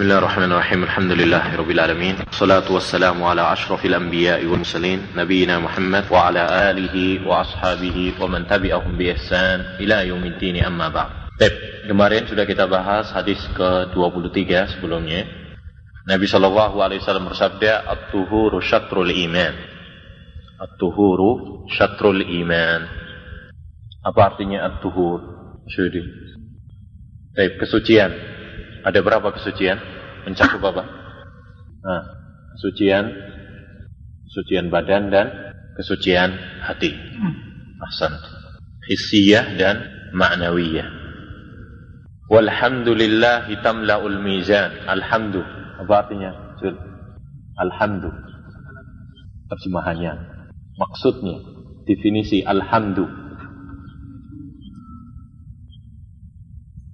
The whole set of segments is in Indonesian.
بسم الله الرحمن الرحيم الحمد لله رب العالمين والصلاة والسلام على أشرف الأنبياء والمرسلين نبينا محمد وعلى آله وأصحابه ومن تبعهم بإحسان إلى يوم الدين أما بعد Baik, kemarin sudah kita bahas hadis ke-23 sebelumnya. Nabi Shallallahu Alaihi Wasallam bersabda, "At-tuhuru syatrul iman." At-tuhuru syatrul iman. Apa artinya at-tuhur? Syudi. Baik, kesucian. Ada berapa kesucian? Mencakup apa? Nah, kesucian, kesucian badan dan kesucian hati. Ahsan. Hissiyah dan ma'nawiyah. Walhamdulillah tamla'ul mizan. Alhamdu. Apa artinya? Alhamdu. Terjemahannya. Maksudnya. Definisi alhamdu.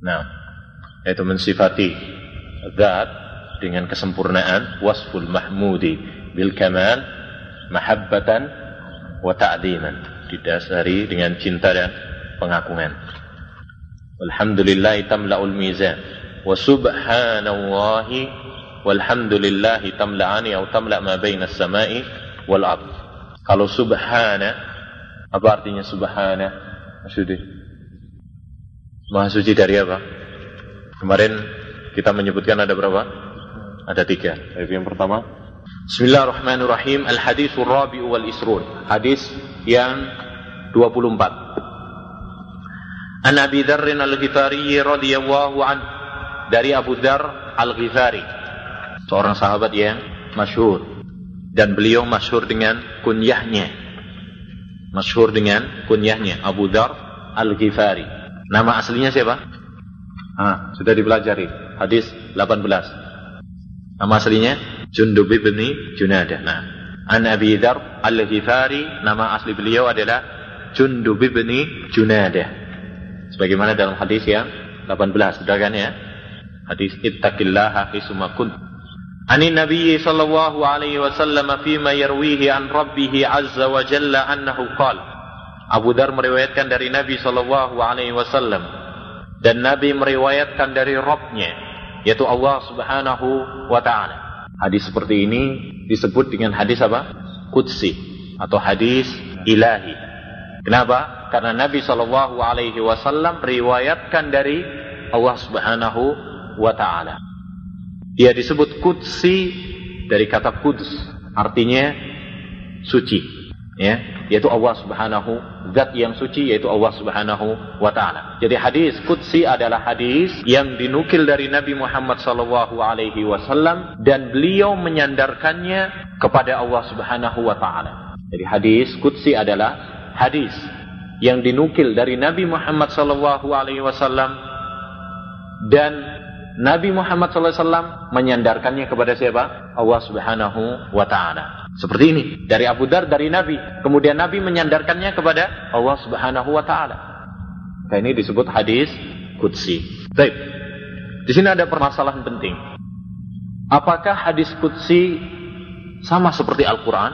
Nah, yaitu mensifati zat dengan kesempurnaan wasful mahmudi bil kamal mahabbatan wa ta'diman didasari dengan cinta dan pengagungan. Alhamdulillah tamla'ul mizan wa subhanallahi walhamdulillahi tamla'ani atau tamla' ma baina samai wal ard. Kalau subhana apa artinya subhana? Maksudnya Maha suci dari apa? Kemarin kita menyebutkan ada berapa? Ada tiga. Yang pertama, Bismillahirrahmanirrahim. Al hadisul rabi wal isrun. Hadis yang 24. An Abi Dzar Al-Ghifari radhiyallahu an dari Abu Dzar Al-Ghifari. Seorang sahabat yang masyhur dan beliau masyhur dengan kunyahnya. Masyhur dengan kunyahnya Abu Dzar Al-Ghifari. Nama aslinya siapa? Ah, sudah dipelajari. Hadis 18. Nama aslinya Jundub bin Junadah. Nah, An Abi Dzar Al-Ghifari, nama asli beliau adalah Jundub bin Junadah. Sebagaimana dalam hadis yang 18, sudah kan ya? Hadis ittaqillaha hisuma kunt. Ani Nabi sallallahu alaihi wasallam fima yarwihi an rabbih azza wa jalla annahu qala Abu Dar meriwayatkan dari Nabi Shallallahu Alaihi Wasallam dan Nabi meriwayatkan dari Robnya yaitu Allah Subhanahu Wa Taala. Hadis seperti ini disebut dengan hadis apa? Qudsi atau hadis ilahi. Kenapa? Karena Nabi Shallallahu Alaihi Wasallam meriwayatkan dari Allah Subhanahu Wa Taala. Dia disebut Qudsi dari kata Quds, artinya suci. Ya, yaitu Allah Subhanahu zat yang suci yaitu Allah Subhanahu wa taala. Jadi hadis qudsi adalah hadis yang dinukil dari Nabi Muhammad sallallahu alaihi wasallam dan beliau menyandarkannya kepada Allah Subhanahu wa taala. Jadi hadis qudsi adalah hadis yang dinukil dari Nabi Muhammad sallallahu alaihi wasallam dan Nabi Muhammad SAW menyandarkannya kepada siapa? Allah Subhanahu wa Ta'ala. Seperti ini dari Abu Dar dari Nabi. Kemudian Nabi menyandarkannya kepada Allah Subhanahu wa taala. Nah, ini disebut hadis qudsi. Baik. Di sini ada permasalahan penting. Apakah hadis qudsi sama seperti Al-Qur'an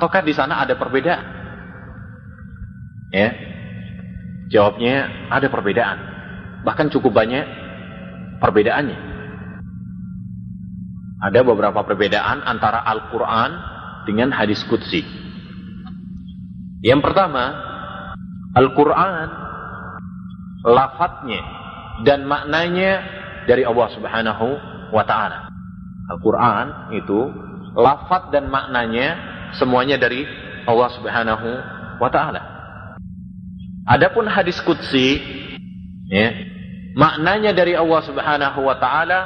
ataukah di sana ada perbedaan? Ya. Jawabnya ada perbedaan. Bahkan cukup banyak perbedaannya. Ada beberapa perbedaan antara Al-Quran dengan hadis Qudsi. Yang pertama, Al-Quran, lafadznya dan maknanya dari Allah Subhanahu wa Ta'ala. Al-Quran itu lafadz dan maknanya semuanya dari Allah Subhanahu wa Ta'ala. Adapun hadis Qudsi, ya, maknanya dari Allah Subhanahu wa Ta'ala,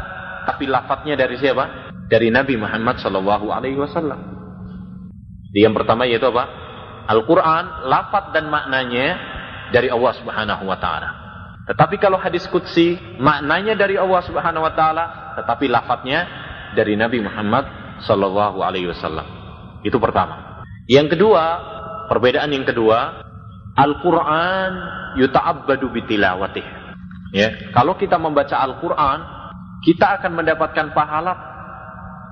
tapi lafadznya dari siapa? Dari Nabi Muhammad Sallallahu Alaihi Wasallam. Yang pertama yaitu apa? Al-Quran, lafat dan maknanya dari Allah Subhanahu wa Ta'ala. Tetapi kalau hadis Qudsi, maknanya dari Allah Subhanahu wa Ta'ala, tetapi lafadznya dari Nabi Muhammad Sallallahu Alaihi Wasallam. Itu pertama. Yang kedua, perbedaan yang kedua, Al-Quran yuta'abbadu bitilawatih. Ya, kalau kita membaca Al-Quran, kita akan mendapatkan pahala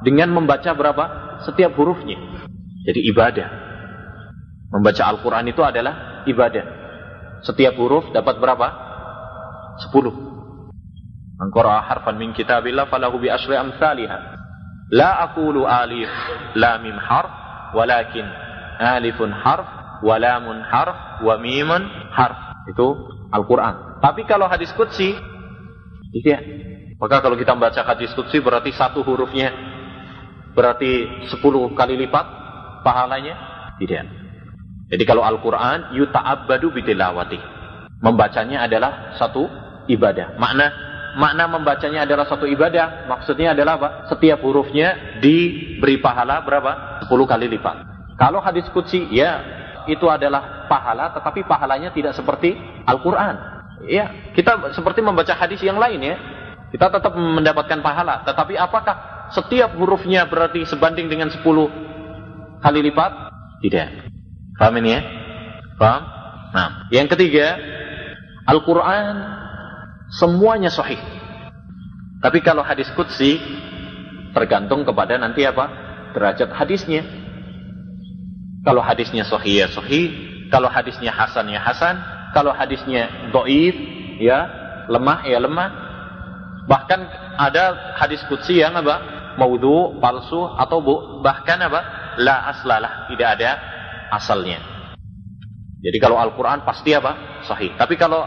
dengan membaca berapa? Setiap hurufnya. Jadi ibadah. Membaca Al-Quran itu adalah ibadah. Setiap huruf dapat berapa? Sepuluh. Qara'a harfan min kitabillah falahu bi asyri amsalha. La aqulu alif lam mim harf walakin alifun harf wa lamun harf wa mimun harf. Itu Al-Qur'an. Tapi kalau hadis qudsi itu ya. Maka kalau kita membaca hadis qudsi berarti satu hurufnya berarti sepuluh kali lipat pahalanya? Tidak. Jadi kalau Al-Qur'an yuta'abbadu bitilawati. Membacanya adalah satu ibadah. Makna makna membacanya adalah satu ibadah. Maksudnya adalah apa? Setiap hurufnya diberi pahala berapa? 10 kali lipat. Kalau hadis kutsi, ya itu adalah pahala, tetapi pahalanya tidak seperti Al-Quran. Ya, kita seperti membaca hadis yang lain ya. Kita tetap mendapatkan pahala. Tetapi apakah setiap hurufnya berarti sebanding dengan 10 kali lipat? Tidak. Paham ini ya? Paham? Nah, yang ketiga, Al-Quran Semuanya sahih. Tapi kalau hadis kutsi tergantung kepada nanti apa? Derajat hadisnya. Kalau hadisnya sahih ya sahih, kalau hadisnya hasan ya hasan, kalau hadisnya doif ya lemah ya lemah. Bahkan ada hadis kutsi yang apa? Maudhu, palsu atau bu, bahkan apa? La aslalah, tidak ada asalnya. Jadi kalau Al-Quran pasti apa? Sahih. Tapi kalau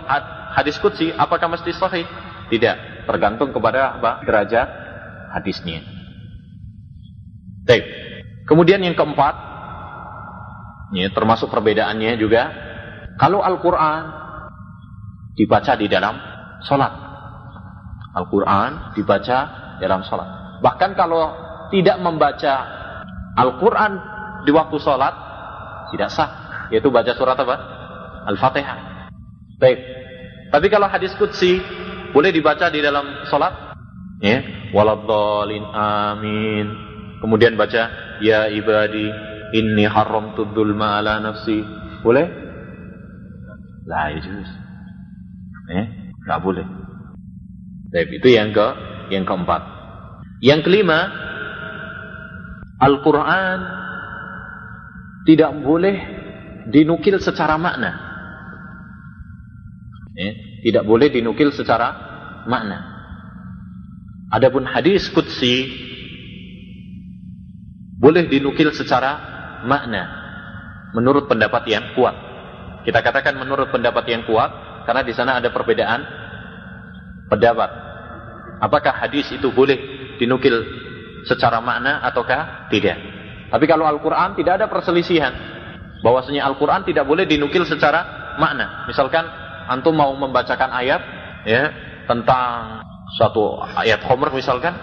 hadis kutsi, apakah mesti sahih? Tidak, tergantung kepada apa? derajat hadisnya. Baik. Kemudian yang keempat, ya, termasuk perbedaannya juga, kalau Al-Quran dibaca di dalam sholat. Al-Quran dibaca dalam sholat. Bahkan kalau tidak membaca Al-Quran di waktu sholat, tidak sah. Yaitu baca surat apa? Al-Fatihah. Baik. Tapi kalau hadis kutsi boleh dibaca di dalam sholat, ya, waladhalin amin. Kemudian baca ya ibadi inni haramtu dzulma ala nafsi. Boleh? La yajuz. Eh, enggak boleh. Baik, itu yang ke yang keempat. Yang kelima, Al-Qur'an tidak boleh dinukil secara makna. Ya, tidak boleh dinukil secara makna. Adapun hadis kutsi boleh dinukil secara makna menurut pendapat yang kuat. Kita katakan menurut pendapat yang kuat karena di sana ada perbedaan pendapat. Apakah hadis itu boleh dinukil secara makna ataukah tidak? Tapi kalau Al-Qur'an tidak ada perselisihan bahwasanya Al-Qur'an tidak boleh dinukil secara makna. Misalkan antum mau membacakan ayat ya tentang suatu ayat Homer misalkan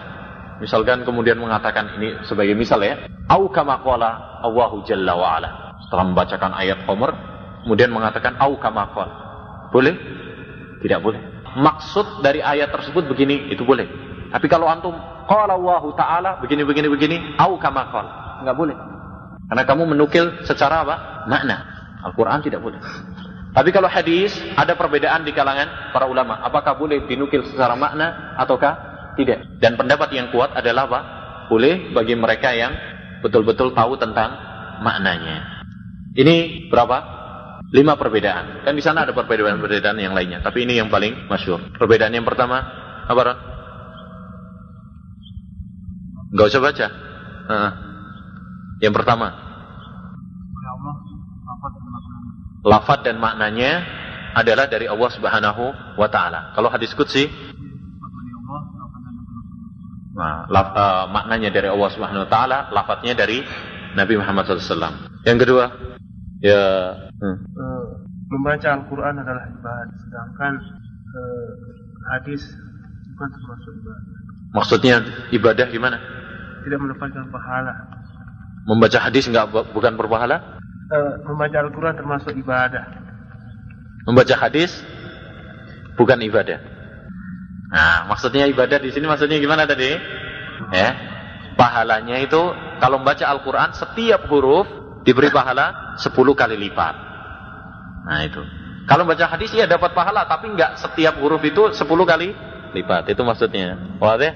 misalkan kemudian mengatakan ini sebagai misal ya au kama qala Allahu jalla wa ala setelah membacakan ayat Homer kemudian mengatakan au kama qala boleh? Tidak boleh. Maksud dari ayat tersebut begini itu boleh. Tapi kalau antum qala Allahu taala begini begini begini au kama qala enggak boleh. Karena kamu menukil secara apa? Makna. Al-Quran tidak boleh. Tapi kalau hadis ada perbedaan di kalangan para ulama, apakah boleh dinukil secara makna ataukah tidak? Dan pendapat yang kuat adalah apa? Boleh bagi mereka yang betul-betul tahu tentang maknanya. Ini berapa? Lima perbedaan. Dan di sana ada perbedaan-perbedaan yang lainnya. Tapi ini yang paling masyur. Perbedaan yang pertama, apa Ron? Gak usah baca. Uh, yang pertama, lafad dan maknanya adalah dari Allah Subhanahu wa taala. Kalau hadis qudsi Nah, laf, uh, maknanya dari Allah Subhanahu wa taala, lafadznya dari Nabi Muhammad SAW. Yang kedua, ya hmm. uh, membaca Al-Qur'an adalah ibadah, sedangkan uh, hadis bukan termasuk ibadah. Maksudnya ibadah gimana? Tidak mendapatkan pahala. Membaca hadis enggak bukan berpahala? uh, membaca Al-Quran termasuk ibadah. Membaca hadis bukan ibadah. Nah, maksudnya ibadah di sini maksudnya gimana tadi? Ya, pahalanya itu kalau membaca Al-Quran setiap huruf diberi pahala 10 kali lipat. Nah itu. Kalau baca hadis ya dapat pahala, tapi enggak setiap huruf itu 10 kali lipat. Itu maksudnya. Wadah?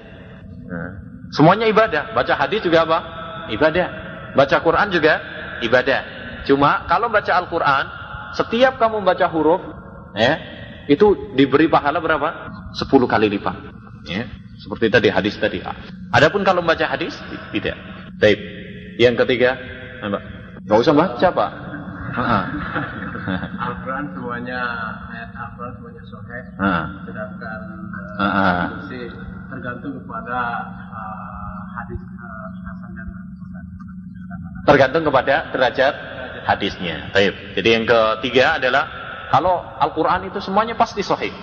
Nah. Semuanya ibadah. Baca hadis juga apa? Ibadah. Baca Quran juga ibadah. Cuma kalau baca Al-Quran, setiap kamu baca huruf, ya, itu diberi pahala berapa? 10 kali lipat. Ya, seperti tadi hadis tadi. Adapun kalau membaca hadis tidak. Baik. Yang ketiga, nggak usah baca pak. Al-Quran semuanya ayat Al-Quran semuanya sahih. Sedangkan uh, tergantung kepada uh, hadis uh, Hasan dan Tergantung kepada derajat hadisnya. Baik. Jadi yang ketiga adalah kalau Al-Quran itu semuanya pasti sahih.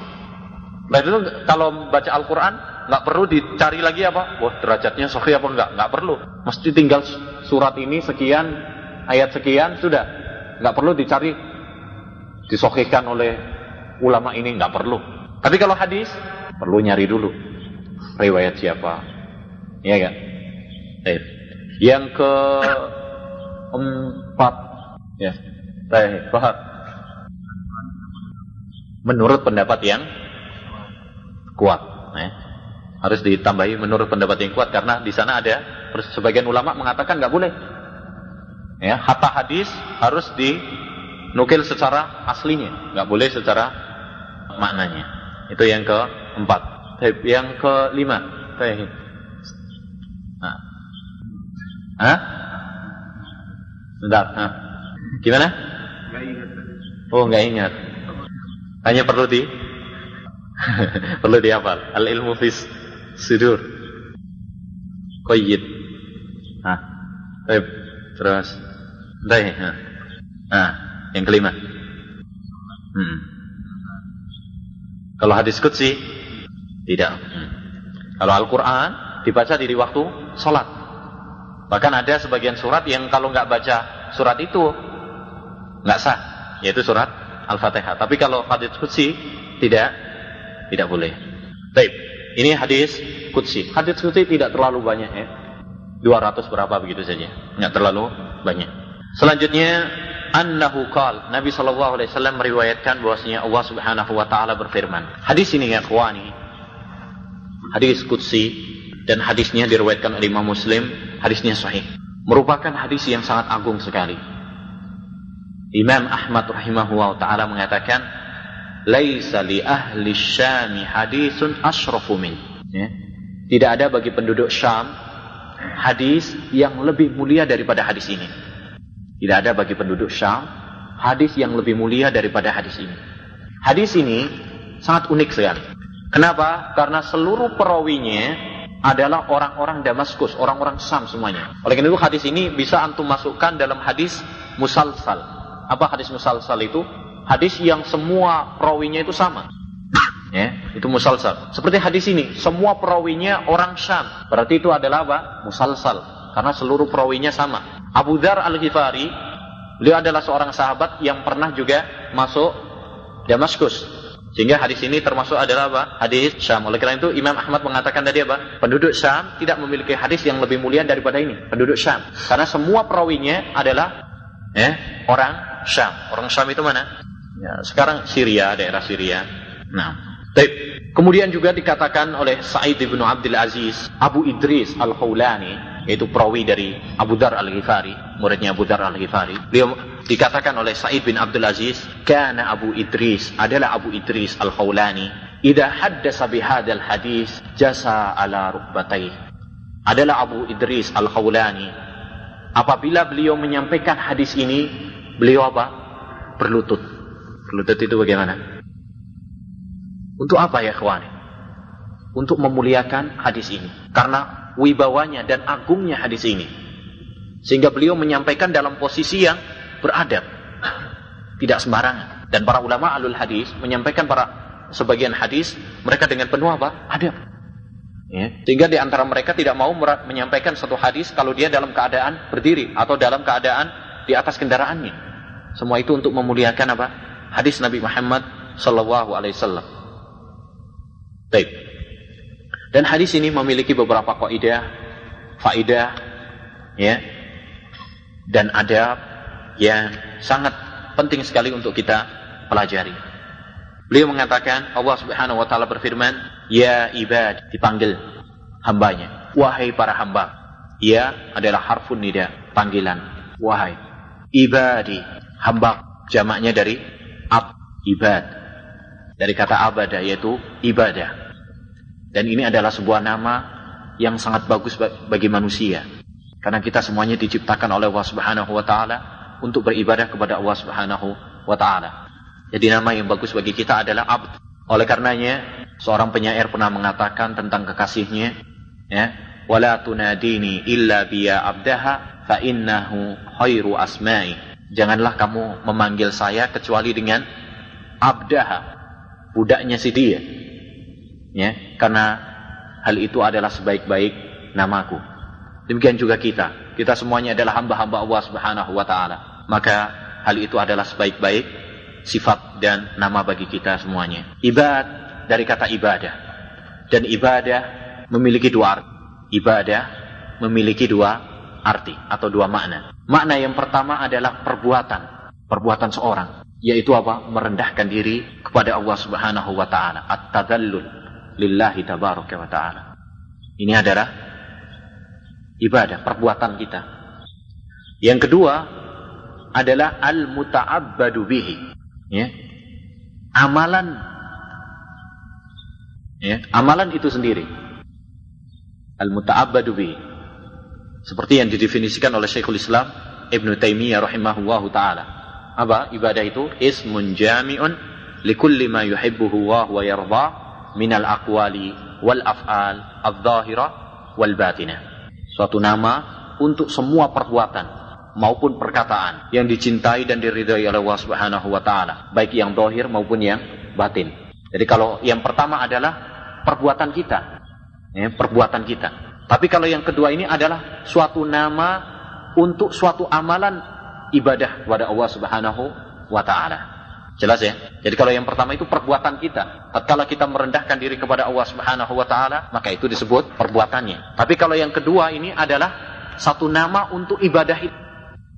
Lalu itu kalau baca Al-Quran nggak perlu dicari lagi apa? Wah derajatnya sahih apa enggak? Nggak perlu. Mesti tinggal surat ini sekian, ayat sekian sudah. Nggak perlu dicari disohhikan oleh ulama ini nggak perlu. Tapi kalau hadis perlu nyari dulu riwayat siapa. Iya kan? Baik. Yang ke empat ya. Baik, Fahad menurut pendapat yang kuat. Ya. Harus ditambahi menurut pendapat yang kuat karena di sana ada sebagian ulama mengatakan nggak boleh. Ya, hatta hadis harus dinukil secara aslinya, nggak boleh secara maknanya. Itu yang keempat. Yang kelima, Nah. Hah? Bentar. Hah? Gimana? Oh, nggak ingat. Hanya perlu di perlu dihafal. Al ilmu fis sudur. Qayyid. Nah, baik. Terus. Baik. Nah. yang kelima. Hmm. Kalau hadis qudsi tidak. Hmm. Kalau Al-Qur'an dibaca di waktu salat. Bahkan ada sebagian surat yang kalau nggak baca surat itu nggak sah, yaitu surat Al-Fatihah. Tapi kalau hadis qudsi tidak tidak boleh. Baik, ini hadis qudsi. Hadis qudsi tidak terlalu banyak ya. 200 berapa begitu saja. Enggak terlalu banyak. Selanjutnya annahu qal Nabi sallallahu alaihi wasallam meriwayatkan bahwasanya Allah Subhanahu wa taala berfirman. Hadis ini ya ikhwani. Hadis qudsi dan hadisnya diriwayatkan oleh Imam Muslim, hadisnya sahih. Merupakan hadis yang sangat agung sekali. Imam Ahmad rahimahullah taala mengatakan laisa li ahli syami hadisun asrafu min ya. tidak ada bagi penduduk Syam hadis yang lebih mulia daripada hadis ini tidak ada bagi penduduk Syam hadis yang lebih mulia daripada hadis ini hadis ini sangat unik sekali kenapa karena seluruh perawinya adalah orang-orang Damaskus, orang-orang Syam semuanya. Oleh karena itu hadis ini bisa antum masukkan dalam hadis musalsal apa hadis musalsal itu? Hadis yang semua perawinya itu sama. Ya, itu musalsal. Seperti hadis ini, semua perawinya orang Syam. Berarti itu adalah apa? Musalsal. Karena seluruh perawinya sama. Abu Dhar Al-Ghifari, beliau adalah seorang sahabat yang pernah juga masuk Damaskus. Sehingga hadis ini termasuk adalah apa? Hadis Syam. Oleh karena itu Imam Ahmad mengatakan tadi apa? Penduduk Syam tidak memiliki hadis yang lebih mulia daripada ini. Penduduk Syam. Karena semua perawinya adalah eh, orang Syam. Orang Syam itu mana? Ya, sekarang Syria, daerah Syria. Nah, Baik. Kemudian juga dikatakan oleh Sa'id bin Abdul Aziz, Abu Idris Al-Khawlani, yaitu perawi dari Abu Dar Al-Ghifari, muridnya Abu Dar Al-Ghifari. Beliau dikatakan oleh Sa'id bin Abdul Aziz, "Kana Abu Idris adalah Abu Idris Al-Khawlani, idza haddasa bihadzal hadis jasa ala rukbatai." Adalah Abu Idris Al-Khawlani. Apabila beliau menyampaikan hadis ini, Beliau apa? Berlutut. Berlutut itu bagaimana? Untuk apa ya kawan? Untuk memuliakan hadis ini. Karena wibawanya dan agungnya hadis ini. Sehingga beliau menyampaikan dalam posisi yang beradab. Tidak sembarangan. Dan para ulama alul hadis menyampaikan para sebagian hadis mereka dengan penuh apa? Adab. Ya. Sehingga di antara mereka tidak mau menyampaikan satu hadis kalau dia dalam keadaan berdiri atau dalam keadaan di atas kendaraannya. Semua itu untuk memuliakan apa? Hadis Nabi Muhammad sallallahu alaihi. Baik. Dan hadis ini memiliki beberapa kaidah, faidah, ya, dan adab yang sangat penting sekali untuk kita pelajari. Beliau mengatakan Allah Subhanahu wa taala berfirman, "Ya ibad," dipanggil hambanya. Wahai para hamba. Ya adalah harfun nida, panggilan. Wahai ibadi hamba jamaknya dari ab ibad dari kata abada yaitu ibadah Dan ini adalah sebuah nama yang sangat bagus bagi manusia. Karena kita semuanya diciptakan oleh Allah Subhanahu wa taala untuk beribadah kepada Allah Subhanahu wa taala. Jadi nama yang bagus bagi kita adalah abd. Oleh karenanya, seorang penyair pernah mengatakan tentang kekasihnya, ya, "Wala tunadini illa biya abdaha fa innahu khairu asma'i." Janganlah kamu memanggil saya kecuali dengan abdaha, budaknya si dia. Ya, karena hal itu adalah sebaik-baik namaku. Demikian juga kita. Kita semuanya adalah hamba-hamba Allah Subhanahu wa taala. Maka hal itu adalah sebaik-baik sifat dan nama bagi kita semuanya. Ibad dari kata ibadah. Dan ibadah memiliki dua arti. Ibadah memiliki dua arti atau dua makna. Makna yang pertama adalah perbuatan. Perbuatan seorang. Yaitu apa? Merendahkan diri kepada Allah Subhanahu wa taala. At-tadallul lillahi tabaraka wa taala. Ini adalah ibadah, perbuatan kita. Yang kedua adalah al-muta'abbadu bihi. Ya. Amalan ya, amalan itu sendiri. Al-muta'abbadu bihi. Seperti yang didefinisikan oleh Syekhul Islam Ibn Taimiyah rahimahullahu taala. Apa ibadah itu? Ismun jami'un likulli ma yuhibbuhu wa yarda minal aqwali wal af'al adh-dhahira wal batinah suatu nama untuk semua perbuatan maupun perkataan yang dicintai dan diridhai oleh Allah Subhanahu wa taala, baik yang dohir maupun yang batin. Jadi kalau yang pertama adalah perbuatan kita, ya, perbuatan kita. Tapi kalau yang kedua ini adalah suatu nama untuk suatu amalan ibadah kepada Allah Subhanahu wa taala. Jelas ya? Jadi kalau yang pertama itu perbuatan kita. Tatkala kita merendahkan diri kepada Allah Subhanahu wa taala, maka itu disebut perbuatannya. Tapi kalau yang kedua ini adalah satu nama untuk ibadah itu.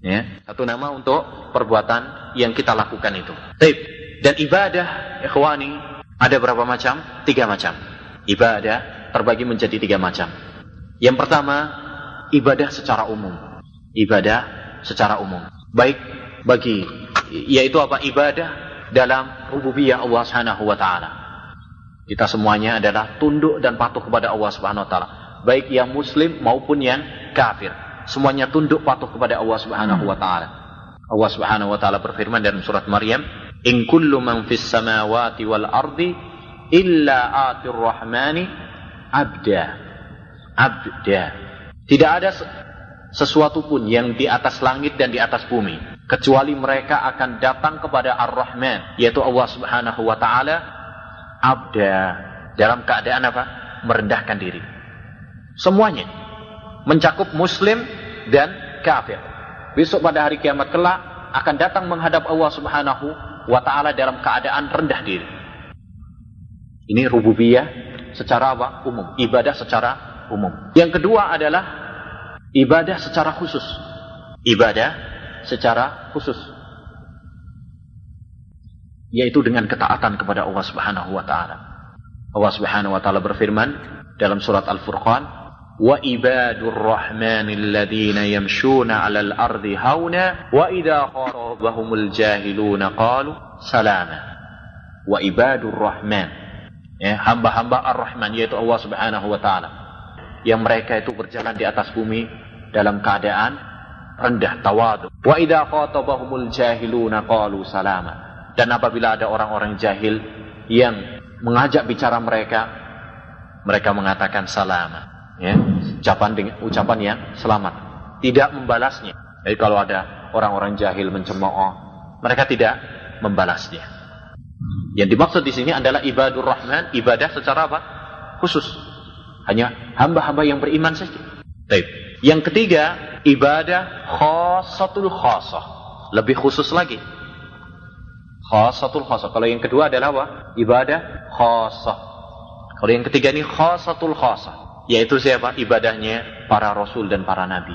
Ya, satu nama untuk perbuatan yang kita lakukan itu. Taib. Dan ibadah, ikhwani, ada berapa macam? Tiga macam. Ibadah terbagi menjadi tiga macam. Yang pertama, ibadah secara umum. Ibadah secara umum. Baik bagi yaitu apa ibadah dalam rububiyah Allah Subhanahu wa taala. Kita semuanya adalah tunduk dan patuh kepada Allah Subhanahu wa taala, baik yang muslim maupun yang kafir. Semuanya tunduk patuh kepada Allah Subhanahu wa taala. Allah Subhanahu wa taala berfirman dalam surat Maryam, "In kullu man fis samawati wal ardi illa atir rahmani abda." Abda. Tidak ada sesuatu pun yang di atas langit dan di atas bumi kecuali mereka akan datang kepada Ar-Rahman yaitu Allah Subhanahu wa taala abda dalam keadaan apa? merendahkan diri. Semuanya mencakup muslim dan kafir. Besok pada hari kiamat kelak akan datang menghadap Allah Subhanahu wa taala dalam keadaan rendah diri. Ini rububiyah secara apa? umum, ibadah secara umum. Yang kedua adalah ibadah secara khusus. Ibadah secara khusus yaitu dengan ketaatan kepada Allah Subhanahu wa taala. Allah Subhanahu wa taala berfirman dalam surat Al-Furqan, "Wa ibadur rahmanil ladzina yamshuna 'alal ardi hauna wa idza kharabahumul jahiluna qalu salama." Wa ibadur rahman, ya, hamba-hamba Ar-Rahman yaitu Allah Subhanahu wa taala yang mereka itu berjalan di atas bumi dalam keadaan rendah tawadu. Wa idza khatabahumul jahiluna qalu salama. Dan apabila ada orang-orang jahil yang mengajak bicara mereka, mereka mengatakan salama. Ya, ucapan dengan ucapan yang selamat. Tidak membalasnya. Jadi kalau ada orang-orang jahil mencemooh, mereka tidak membalasnya. Yang dimaksud di sini adalah ibadur rahman, ibadah secara apa? Khusus. Hanya hamba-hamba yang beriman saja. Baik. Yang ketiga, ibadah khasatul khasah. Lebih khusus lagi. Khasatul khasah. Kalau yang kedua adalah apa? Ibadah khasah. Kalau yang ketiga ini khasatul khasah. Yaitu siapa? Ibadahnya para rasul dan para nabi.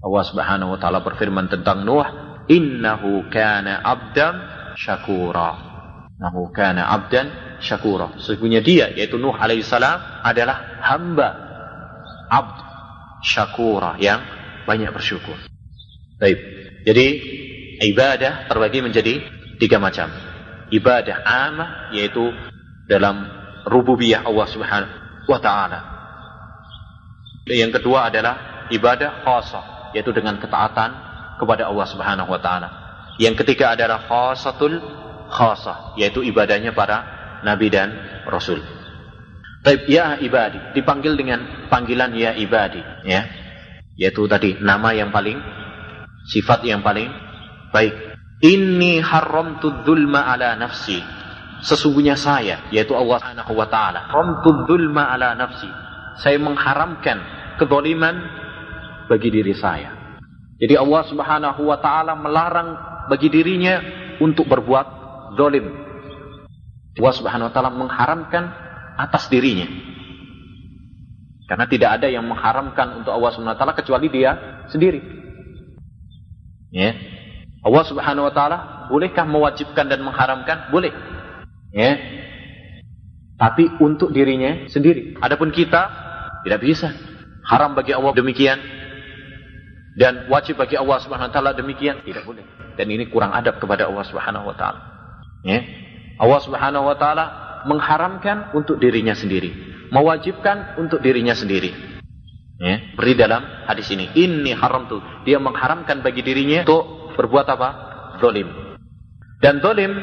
Allah subhanahu wa ta'ala berfirman tentang Nuh. Innahu kana abdan syakura. Innahu kana abdan syakura. Sesungguhnya dia, yaitu Nuh alaihissalam adalah hamba. Abd syakura yang banyak bersyukur. Baik. Jadi ibadah terbagi menjadi tiga macam. Ibadah amah yaitu dalam rububiyah Allah Subhanahu wa taala. Yang kedua adalah ibadah khasah, yaitu dengan ketaatan kepada Allah Subhanahu wa taala. Yang ketiga adalah khasatul khasah, yaitu ibadahnya para nabi dan rasul. Ya ibadi, dipanggil dengan panggilan ya ibadi, ya. Yaitu tadi nama yang paling sifat yang paling baik. Inni haramtu dzulma ala nafsi. Sesungguhnya saya, yaitu Allah Subhanahu wa taala, haramtu dzulma ala nafsi. Saya mengharamkan kedoliman bagi diri saya. Jadi Allah Subhanahu wa taala melarang bagi dirinya untuk berbuat dolim. Allah Subhanahu wa taala mengharamkan atas dirinya. Karena tidak ada yang mengharamkan untuk Allah Subhanahu wa taala kecuali dia sendiri. Ya. Allah Subhanahu wa taala bolehkah mewajibkan dan mengharamkan? Boleh. Ya. Tapi untuk dirinya sendiri. Adapun kita tidak bisa. Haram bagi Allah demikian dan wajib bagi Allah Subhanahu wa taala demikian tidak boleh. Dan ini kurang adab kepada Allah Subhanahu wa taala. Ya. Allah Subhanahu wa taala mengharamkan untuk dirinya sendiri, mewajibkan untuk dirinya sendiri. Ya, beri dalam hadis ini, ini haram tuh. Dia mengharamkan bagi dirinya untuk berbuat apa? Zolim. Dan zolim,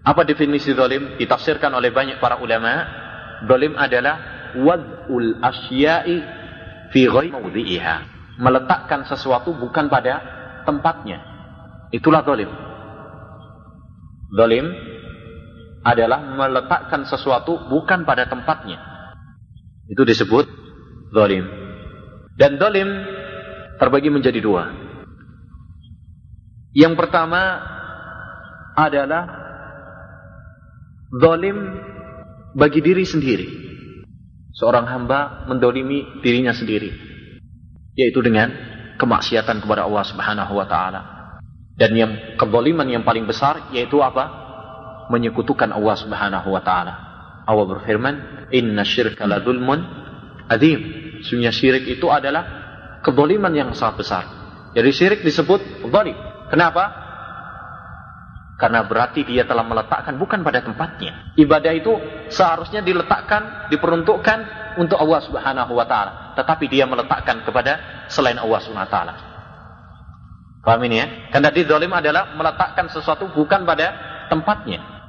apa definisi zolim? Ditafsirkan oleh banyak para ulama. Zolim adalah wad'ul asya'i fi ghairi Meletakkan sesuatu bukan pada tempatnya. Itulah zolim. Zolim adalah meletakkan sesuatu bukan pada tempatnya. Itu disebut zalim. Dan zalim terbagi menjadi dua. Yang pertama adalah zalim bagi diri sendiri. Seorang hamba mendolimi dirinya sendiri. Yaitu dengan kemaksiatan kepada Allah subhanahu wa ta'ala. Dan yang kezaliman yang paling besar yaitu apa? Menyekutukan Allah subhanahu wa ta'ala. Allah berfirman, Inna syirka la dhulmun azim. Sesungguhnya syirik itu adalah kedoliman yang sangat besar. Jadi syirik disebut zalim. Kenapa? Karena berarti dia telah meletakkan bukan pada tempatnya. Ibadah itu seharusnya diletakkan, diperuntukkan untuk Allah Subhanahu wa taala, tetapi dia meletakkan kepada selain Allah Subhanahu wa taala. Paham ini ya? Karena di zalim adalah meletakkan sesuatu bukan pada tempatnya.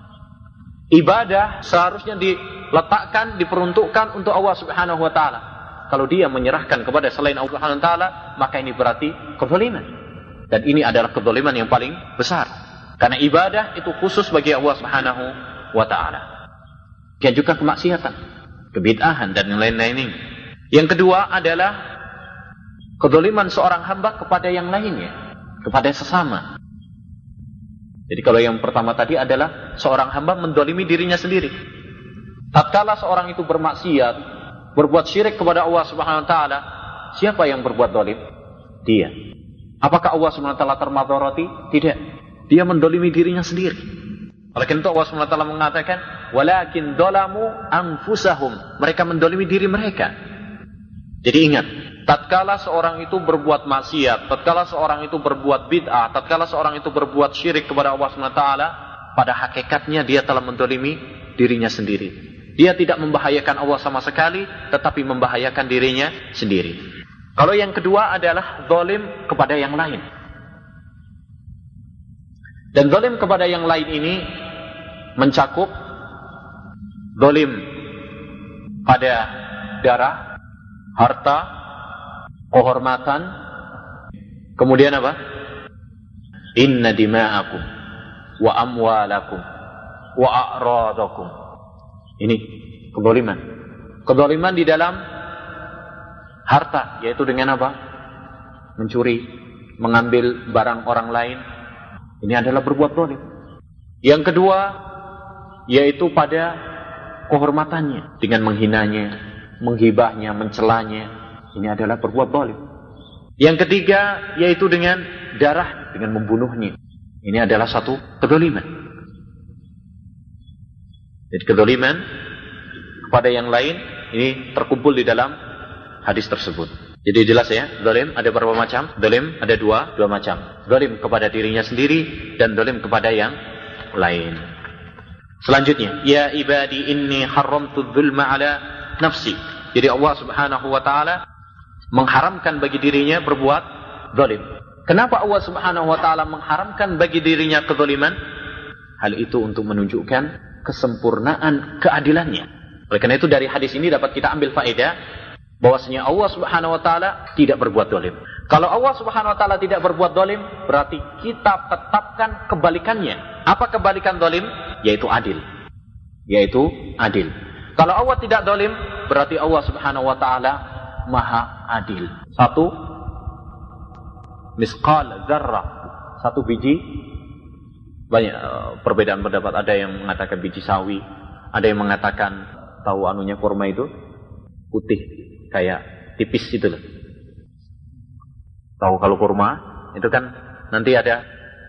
Ibadah seharusnya diletakkan, diperuntukkan untuk Allah Subhanahu wa taala. Kalau dia menyerahkan kepada selain Allah Subhanahu wa taala, maka ini berarti kezaliman. Dan ini adalah kezaliman yang paling besar. Karena ibadah itu khusus bagi Allah Subhanahu wa taala. Dan juga kemaksiatan, kebid'ahan dan yang lain-lain ini. Yang kedua adalah kezaliman seorang hamba kepada yang lainnya, kepada sesama. Jadi kalau yang pertama tadi adalah seorang hamba mendolimi dirinya sendiri. Tatkala seorang itu bermaksiat, berbuat syirik kepada Allah Subhanahu wa taala, siapa yang berbuat dolim? Dia. Apakah Allah Subhanahu wa taala termadharati? Tidak. Dia mendolimi dirinya sendiri. Oleh karena itu Allah Subhanahu wa taala mengatakan, "Walakin dolamu anfusahum." Mereka mendolimi diri mereka. Jadi ingat, tatkala seorang itu berbuat maksiat, tatkala seorang itu berbuat bid'ah, tatkala seorang itu berbuat syirik kepada Allah Subhanahu taala, pada hakikatnya dia telah mendolimi dirinya sendiri. Dia tidak membahayakan Allah sama sekali, tetapi membahayakan dirinya sendiri. Kalau yang kedua adalah zalim kepada yang lain. Dan zalim kepada yang lain ini mencakup zalim pada darah, harta, kehormatan, kemudian apa? Inna dima'akum wa amwalakum wa a'radakum. Ini kezaliman. Kezaliman di dalam harta yaitu dengan apa? Mencuri, mengambil barang orang lain. Ini adalah berbuat zalim. Yang kedua yaitu pada kehormatannya dengan menghinanya, menghibahnya, mencelanya. Ini adalah berbuat zalim. Yang ketiga yaitu dengan darah, dengan membunuhnya. Ini adalah satu kedoliman. Jadi kedoliman kepada yang lain ini terkumpul di dalam hadis tersebut. Jadi jelas ya, dolim ada berapa macam? Dolim ada dua, dua macam. Dolim kepada dirinya sendiri dan dolim kepada yang lain. Selanjutnya, ya ibadi inni haramtu dzulma ala nafsi. Jadi Allah Subhanahu wa taala mengharamkan bagi dirinya berbuat zalim. Kenapa Allah Subhanahu wa taala mengharamkan bagi dirinya kezaliman? Hal itu untuk menunjukkan kesempurnaan keadilannya. Oleh karena itu dari hadis ini dapat kita ambil faedah bahwasanya Allah Subhanahu wa taala tidak berbuat zalim. Kalau Allah Subhanahu wa taala tidak berbuat zalim, berarti kita tetapkan kebalikannya. Apa kebalikan zalim? Yaitu adil. Yaitu adil. Kalau Allah tidak zalim, berarti Allah Subhanahu wa taala maha adil. Satu misqal zarrah, satu biji banyak uh, perbedaan pendapat. Ada yang mengatakan biji sawi, ada yang mengatakan tahu anunya kurma itu putih kayak tipis itu loh. Tahu kalau kurma itu kan nanti ada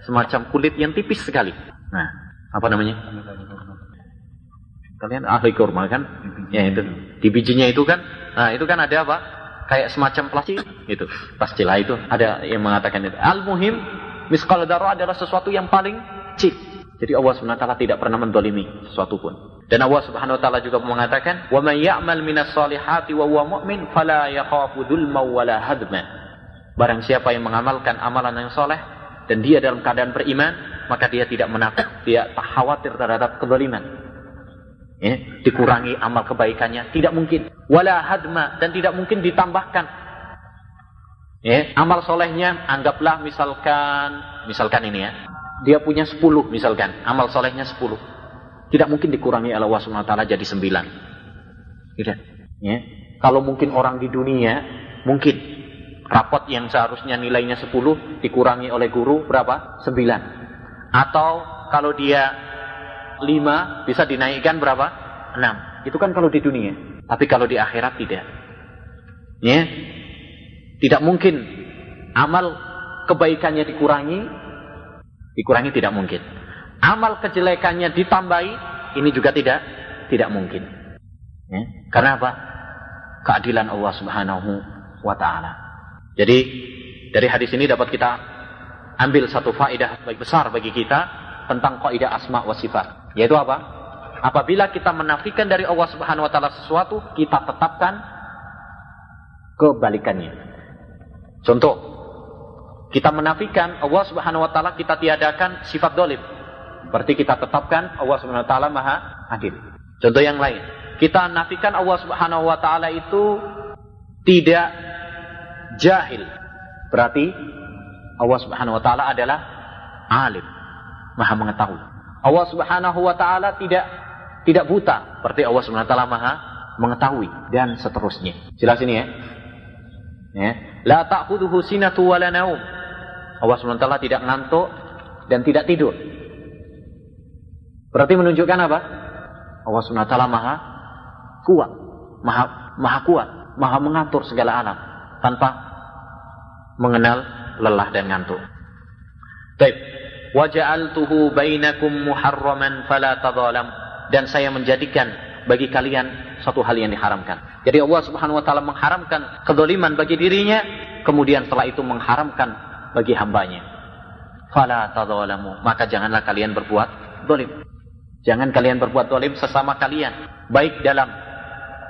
semacam kulit yang tipis sekali. Nah, apa namanya? Kalian ahli kurma kan? Ya itu. Di bijinya itu kan, nah itu kan ada apa? Kayak semacam plastik itu. Pastilah itu. Ada yang mengatakan itu. Al-muhim, miskal darah adalah sesuatu yang paling cik. Jadi Allah SWT tidak pernah mendolimi sesuatu pun. Dan Allah Subhanahu wa taala juga mengatakan, "Wa man ya'mal minas solihati wa huwa mu'min fala yakhafu dzulma wala hadma." Barang siapa yang mengamalkan amalan yang soleh dan dia dalam keadaan beriman, maka dia tidak menakut, dia tak khawatir terhadap kezaliman. Ya, dikurangi amal kebaikannya tidak mungkin. Wala hadma dan tidak mungkin ditambahkan. Ya, amal solehnya anggaplah misalkan misalkan ini ya dia punya 10 misalkan, amal solehnya 10. Tidak mungkin dikurangi Allah SWT jadi 9. Tidak. Ya. Kalau mungkin orang di dunia, mungkin rapot yang seharusnya nilainya 10 dikurangi oleh guru berapa? 9. Atau kalau dia 5 bisa dinaikkan berapa? 6. Itu kan kalau di dunia. Tapi kalau di akhirat tidak. Ya. Tidak mungkin amal kebaikannya dikurangi Dikurangi tidak mungkin. Amal kejelekannya ditambahi, ini juga tidak tidak mungkin. Ya. Karena apa? Keadilan Allah Subhanahu wa taala. Jadi dari hadis ini dapat kita ambil satu faedah baik besar bagi kita tentang kaidah asma wa sifat. Yaitu apa? Apabila kita menafikan dari Allah Subhanahu wa taala sesuatu, kita tetapkan kebalikannya. Contoh, kita menafikan Allah Subhanahu wa taala, kita tiadakan sifat dolim. Berarti kita tetapkan Allah Subhanahu wa taala Maha Adil. Contoh yang lain, kita nafikan Allah Subhanahu wa taala itu tidak jahil. Berarti Allah Subhanahu wa taala adalah alim, Maha mengetahui. Allah Subhanahu wa taala tidak tidak buta, berarti Allah Subhanahu wa taala Maha mengetahui dan seterusnya. Jelas ini ya. Ya, la ta'khudhuhu sinatu wala naum. Allah SWT tidak ngantuk dan tidak tidur. Berarti menunjukkan apa? Allah SWT maha kuat. Maha, maha kuat. Maha mengatur segala alam. Tanpa mengenal lelah dan ngantuk. Baik. Waja'altuhu bainakum muharraman fala tadhalam. Dan saya menjadikan bagi kalian satu hal yang diharamkan. Jadi Allah Subhanahu wa taala mengharamkan kedoliman bagi dirinya, kemudian setelah itu mengharamkan bagi hambanya. Fala tadzalamu, maka janganlah kalian berbuat dolim. Jangan kalian berbuat dolim sesama kalian. Baik dalam,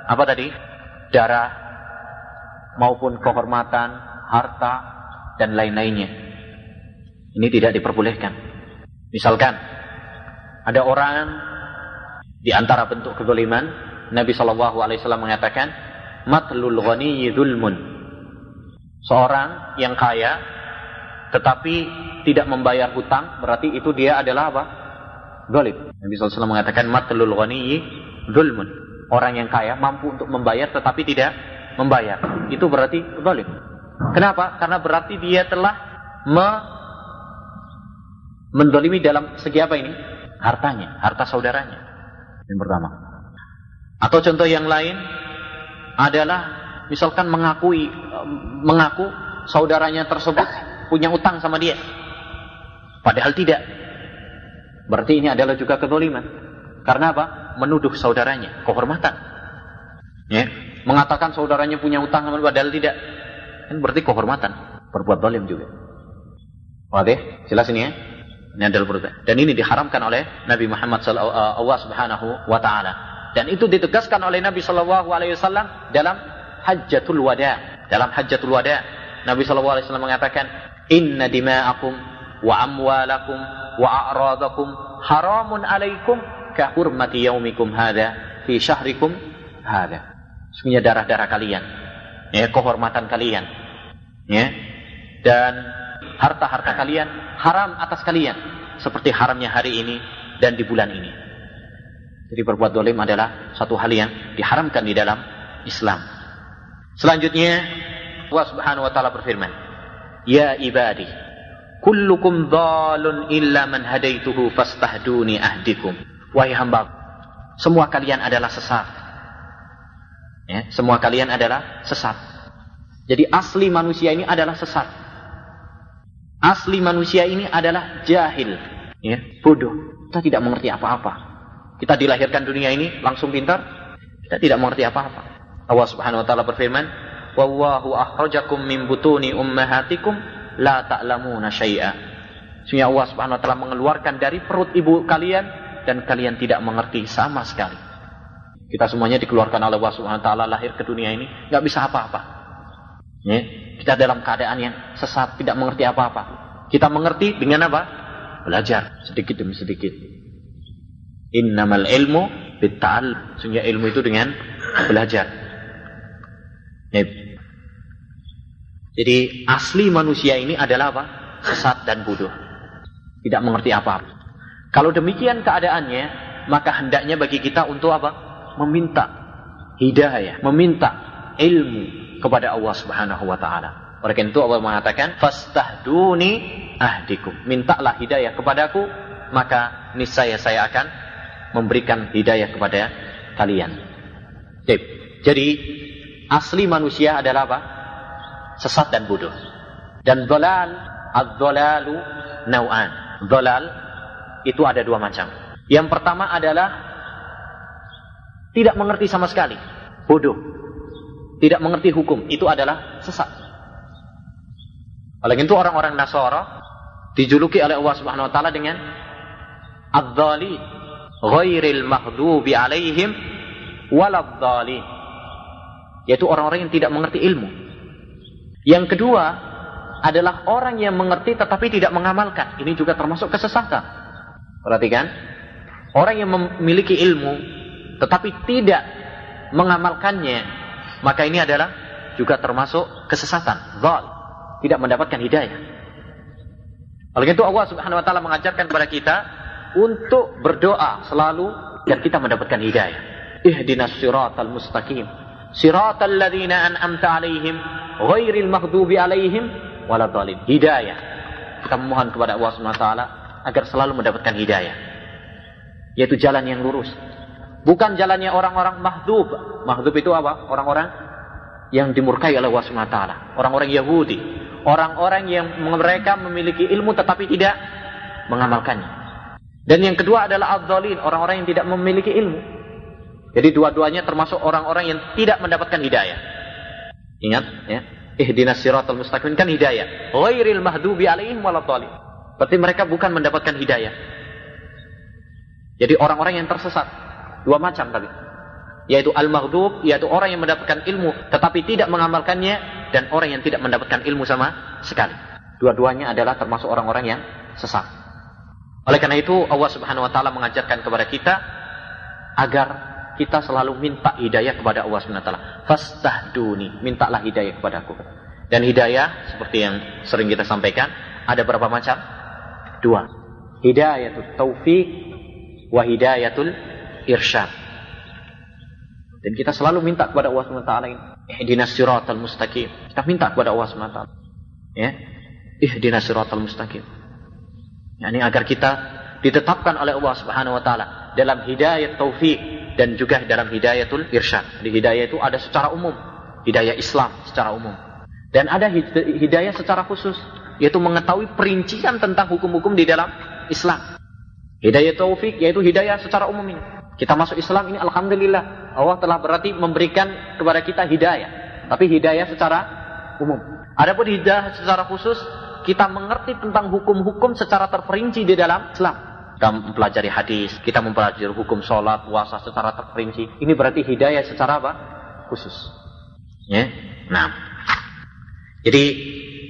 apa tadi? Darah, maupun kehormatan, harta, dan lain-lainnya. Ini tidak diperbolehkan. Misalkan, ada orang di antara bentuk kedoliman, Nabi Shallallahu Alaihi Wasallam mengatakan, matlul ghani zulmun. Seorang yang kaya tetapi tidak membayar hutang, berarti itu dia adalah apa? Zalim. Nabi SAW mengatakan matlul zulmun. Orang yang kaya mampu untuk membayar tetapi tidak membayar. Itu berarti zalim. Kenapa? Karena berarti dia telah me mendolimi dalam segi apa ini? Hartanya, harta saudaranya. Yang pertama. Atau contoh yang lain adalah misalkan mengakui mengaku saudaranya tersebut punya utang sama dia. Padahal tidak. Berarti ini adalah juga kezaliman. Karena apa? Menuduh saudaranya, kehormatan. Ya, mengatakan saudaranya punya utang sama padahal tidak. Kan berarti kehormatan, berbuat zalim juga. Wadah, jelas ini ya? Ini adalah perut. Dan ini diharamkan oleh Nabi Muhammad SAW. Dan itu ditegaskan oleh Nabi wasallam dalam Hajjatul Wada. Dalam Hajjatul Wada, Nabi Shallallahu alaihi wasallam mengatakan, "Inna dima'akum wa amwalakum wa a'radakum haramun alaikum ka hurmati yaumikum hadha fi syahrikum hadha." Semuanya darah-darah kalian, ya kehormatan kalian, ya. Dan harta-harta kalian haram atas kalian seperti haramnya hari ini dan di bulan ini. Jadi berbuat dolim adalah satu hal yang diharamkan di dalam Islam. Selanjutnya Allah Subhanahu wa taala berfirman, "Ya ibadi, kullukum dhalun illa man hadaituhu fastahduni ahdikum." Wahai hamba, semua kalian adalah sesat. Ya, semua kalian adalah sesat. Jadi asli manusia ini adalah sesat asli manusia ini adalah jahil, ya, bodoh. Kita tidak mengerti apa-apa. Kita dilahirkan dunia ini langsung pintar, kita tidak mengerti apa-apa. Allah Subhanahu wa taala berfirman, "Wallahu akhrajakum min butuni ummahatikum la ta'lamuna syai'a." Sesungguhnya Allah Subhanahu wa taala mengeluarkan dari perut ibu kalian dan kalian tidak mengerti sama sekali. Kita semuanya dikeluarkan oleh Allah Subhanahu wa taala lahir ke dunia ini nggak bisa apa-apa. Ya, kita dalam keadaan yang sesat, tidak mengerti apa-apa. Kita mengerti dengan apa? Belajar sedikit demi sedikit. Innamal ilmu bitta'al. Sehingga ilmu itu dengan belajar. Ya. Jadi asli manusia ini adalah apa? Sesat dan bodoh. Tidak mengerti apa-apa. Kalau demikian keadaannya, maka hendaknya bagi kita untuk apa? Meminta hidayah, meminta ilmu kepada Allah Subhanahu wa taala. Oleh itu Allah mengatakan, "Fastahduni ahdikum." Mintalah hidayah kepadaku, maka niscaya saya akan memberikan hidayah kepada kalian. Jadi asli manusia adalah apa? Sesat dan bodoh. Dan dolal, ad-dolalu nau'an. Dolal itu ada dua macam. Yang pertama adalah tidak mengerti sama sekali, bodoh. Tidak mengerti hukum, itu adalah sesat. Oleh itu orang-orang Nasara dijuluki oleh Allah Subhanahu wa taala dengan ad-dhalin ghairil maghdubi alaihim waladhdallin yaitu orang-orang yang tidak mengerti ilmu. Yang kedua adalah orang yang mengerti tetapi tidak mengamalkan. Ini juga termasuk kesesatan. Perhatikan, orang yang memiliki ilmu tetapi tidak mengamalkannya, maka ini adalah juga termasuk kesesatan. Zal, tidak mendapatkan hidayah. Oleh itu Allah Subhanahu wa taala mengajarkan kepada kita untuk berdoa selalu dan kita mendapatkan hidayah. Ihdinas siratal mustaqim. Siratal ladzina an'amta 'alaihim ghairil maghdubi 'alaihim waladhdallin. Hidayah. Kita memohon kepada Allah Subhanahu wa taala agar selalu mendapatkan hidayah. Yaitu jalan yang lurus. Bukan jalannya orang-orang mahdub. Mahdub itu apa? Orang-orang yang dimurkai oleh Allah taala. Orang-orang Yahudi. Orang-orang yang mereka memiliki ilmu tetapi tidak mengamalkannya. Dan yang kedua adalah adzalin, orang-orang yang tidak memiliki ilmu. Jadi dua-duanya termasuk orang-orang yang tidak mendapatkan hidayah. Ingat ya, ihdinas siratal mustaqim kan hidayah. Ghairil mahdubi alaihim waladhdallin. Berarti mereka bukan mendapatkan hidayah. Jadi orang-orang yang tersesat dua macam tadi. Yaitu al-maghdub, yaitu orang yang mendapatkan ilmu tetapi tidak mengamalkannya dan orang yang tidak mendapatkan ilmu sama sekali. Dua-duanya adalah termasuk orang-orang yang sesat. Oleh karena itu Allah Subhanahu wa taala mengajarkan kepada kita agar kita selalu minta hidayah kepada Allah Subhanahu wa taala. Fastahduni, mintalah hidayah kepadaku. Dan hidayah seperti yang sering kita sampaikan ada berapa macam? Dua. Hidayatul taufik wa hidayatul irsyad. Dan kita selalu minta kepada Allah taala ini, ihdinas siratal mustaqim. Kita minta kepada Allah taala. Ya. Ihdinas siratal mustaqim yakni agar kita ditetapkan oleh Allah Subhanahu wa taala dalam hidayah taufik dan juga dalam hidayatul irsyad. Di hidayah itu ada secara umum, hidayah Islam secara umum. Dan ada hidayah secara khusus, yaitu mengetahui perincian tentang hukum-hukum di dalam Islam. Hidayah taufik yaitu hidayah secara umum ini. Kita masuk Islam ini alhamdulillah Allah telah berarti memberikan kepada kita hidayah. Tapi hidayah secara umum. Adapun hidayah secara khusus kita mengerti tentang hukum-hukum secara terperinci di dalam Islam. Kita mempelajari hadis, kita mempelajari hukum sholat, puasa secara terperinci. Ini berarti hidayah secara apa? Khusus. Ya. Nah. Jadi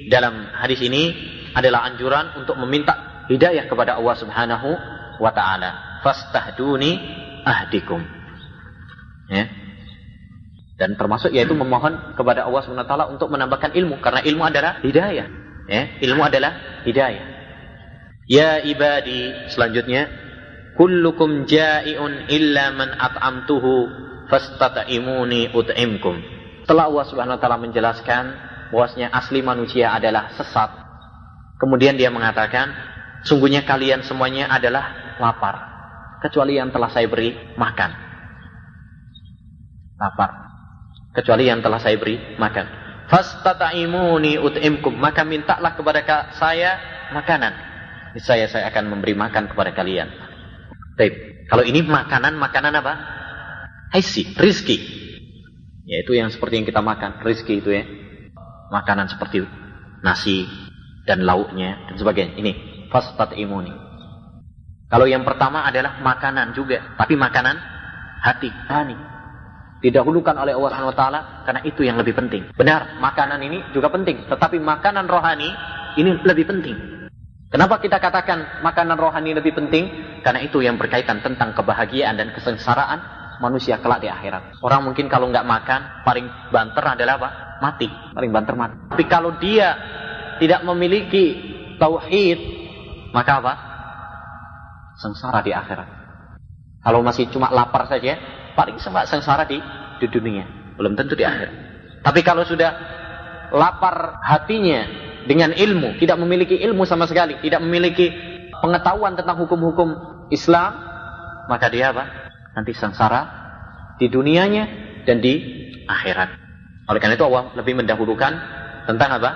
dalam hadis ini adalah anjuran untuk meminta hidayah kepada Allah Subhanahu wa taala. Fastahduni ahdikum. Ya. Dan termasuk yaitu memohon kepada Allah taala untuk menambahkan ilmu karena ilmu adalah hidayah. Ya, ilmu adalah hidayah. Ya ibadi, selanjutnya kullukum ja'iun illa man at'amtuhu fastata'imuni ut'imkum. Setelah Allah Subhanahu wa taala menjelaskan bahwasanya asli manusia adalah sesat. Kemudian dia mengatakan, sungguhnya kalian semuanya adalah lapar kecuali yang telah saya beri makan. Lapar kecuali yang telah saya beri makan. Fastata'imuni ut'imkum, maka mintalah kepada saya makanan. Saya saya akan memberi makan kepada kalian. Baik. Kalau ini makanan, makanan apa? Haisi, rizki. Yaitu yang seperti yang kita makan, rizki itu ya. Makanan seperti nasi dan lauknya dan sebagainya. Ini fastata'imuni. Kalau yang pertama adalah makanan juga, tapi makanan hati, tani didahulukan oleh Allah Subhanahu wa taala karena itu yang lebih penting. Benar, makanan ini juga penting, tetapi makanan rohani ini lebih penting. Kenapa kita katakan makanan rohani lebih penting? Karena itu yang berkaitan tentang kebahagiaan dan kesengsaraan manusia kelak di akhirat. Orang mungkin kalau nggak makan, paling banter adalah apa? Mati. Paling banter mati. Tapi kalau dia tidak memiliki tauhid, maka apa? Sengsara di akhirat. Kalau masih cuma lapar saja, paling sengsara di, di dunia. Belum tentu di akhir. Tapi kalau sudah lapar hatinya dengan ilmu, tidak memiliki ilmu sama sekali, tidak memiliki pengetahuan tentang hukum-hukum Islam, maka dia apa? Nanti sengsara di dunianya dan di akhirat. Oleh karena itu Allah lebih mendahulukan tentang apa?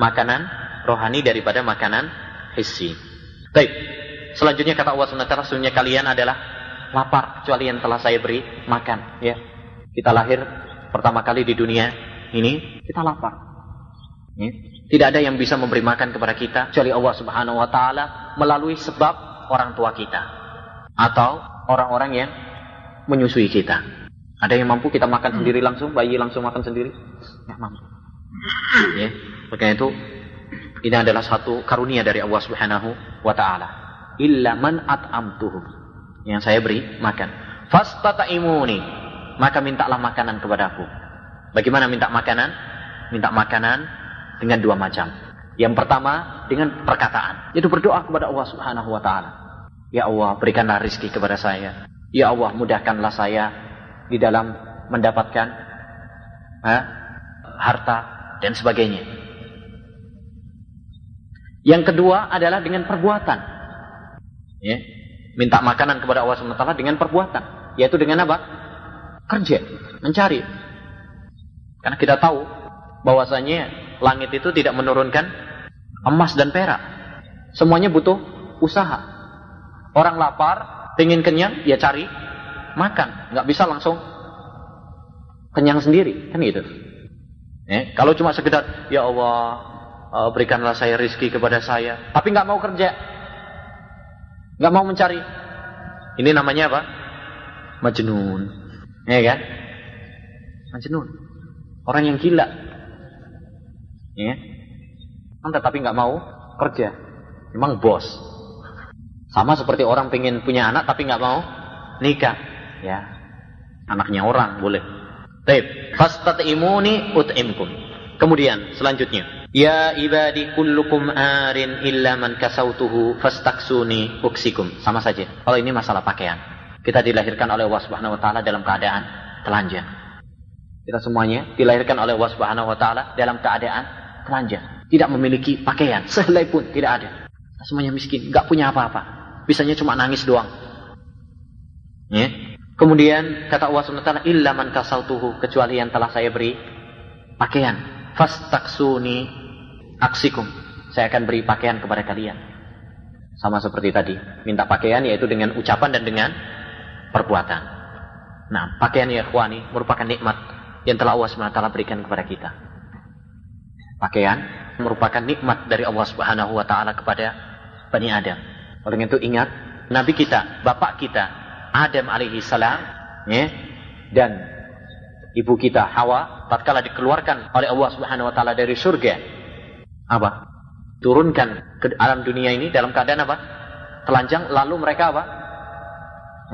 Makanan rohani daripada makanan hissi. Baik. Selanjutnya kata Allah SWT, sesungguhnya kalian adalah lapar kecuali yang telah saya beri makan. Ya. Kita lahir pertama kali di dunia ini kita lapar. Ya. tidak ada yang bisa memberi makan kepada kita kecuali Allah Subhanahu wa taala melalui sebab orang tua kita atau orang-orang yang menyusui kita. Ada yang mampu kita makan sendiri langsung bayi langsung makan sendiri? Ya mampu. Ya. Makanya itu ini adalah satu karunia dari Allah Subhanahu wa taala illa man at'amtuhum yang saya beri makan. Fastata'imuni. Maka mintalah makanan kepadaku. Bagaimana minta makanan? Minta makanan dengan dua macam. Yang pertama dengan perkataan, yaitu berdoa kepada Allah Subhanahu wa taala. Ya Allah, berikanlah rizki kepada saya. Ya Allah, mudahkanlah saya di dalam mendapatkan ha, harta dan sebagainya. Yang kedua adalah dengan perbuatan. Ya, minta makanan kepada Allah SWT dengan perbuatan. Yaitu dengan apa? Kerja, mencari. Karena kita tahu bahwasanya langit itu tidak menurunkan emas dan perak. Semuanya butuh usaha. Orang lapar, ingin kenyang, ya cari makan. Nggak bisa langsung kenyang sendiri. Kan gitu. Eh, kalau cuma sekedar, ya Allah, eh, berikanlah saya rizki kepada saya. Tapi nggak mau kerja, nggak mau mencari. Ini namanya apa? Majnun. Ya kan? Majnun. Orang yang gila. Ya. Kan tetapi nggak mau kerja. Memang bos. Sama seperti orang pengen punya anak tapi nggak mau nikah. Ya. Anaknya orang boleh. Taib. Fastat'imuni ut'imkum. Kemudian selanjutnya. Ya ibadi kullukum arin illa man kasautuhu fastaksuni uksikum. Sama saja. Kalau ini masalah pakaian. Kita dilahirkan oleh Allah Subhanahu wa taala dalam keadaan telanjang. Kita semuanya dilahirkan oleh Allah Subhanahu wa taala dalam keadaan telanjang, tidak memiliki pakaian, sehelai pun tidak ada. Semuanya miskin, nggak punya apa-apa. Bisanya cuma nangis doang. Ya. Kemudian kata Allah Subhanahu wa taala illa man kasautuhu kecuali yang telah saya beri pakaian. Fastaksuni aksikum. Saya akan beri pakaian kepada kalian. Sama seperti tadi. Minta pakaian yaitu dengan ucapan dan dengan perbuatan. Nah, pakaian ya merupakan nikmat yang telah Allah SWT berikan kepada kita. Pakaian merupakan nikmat dari Allah Subhanahu wa taala kepada Bani Adam. Oleh itu ingat nabi kita, bapak kita Adam alaihi salam ya, dan ibu kita Hawa tatkala dikeluarkan oleh Allah Subhanahu wa taala dari surga apa? Turunkan ke alam dunia ini dalam keadaan apa? Telanjang lalu mereka apa?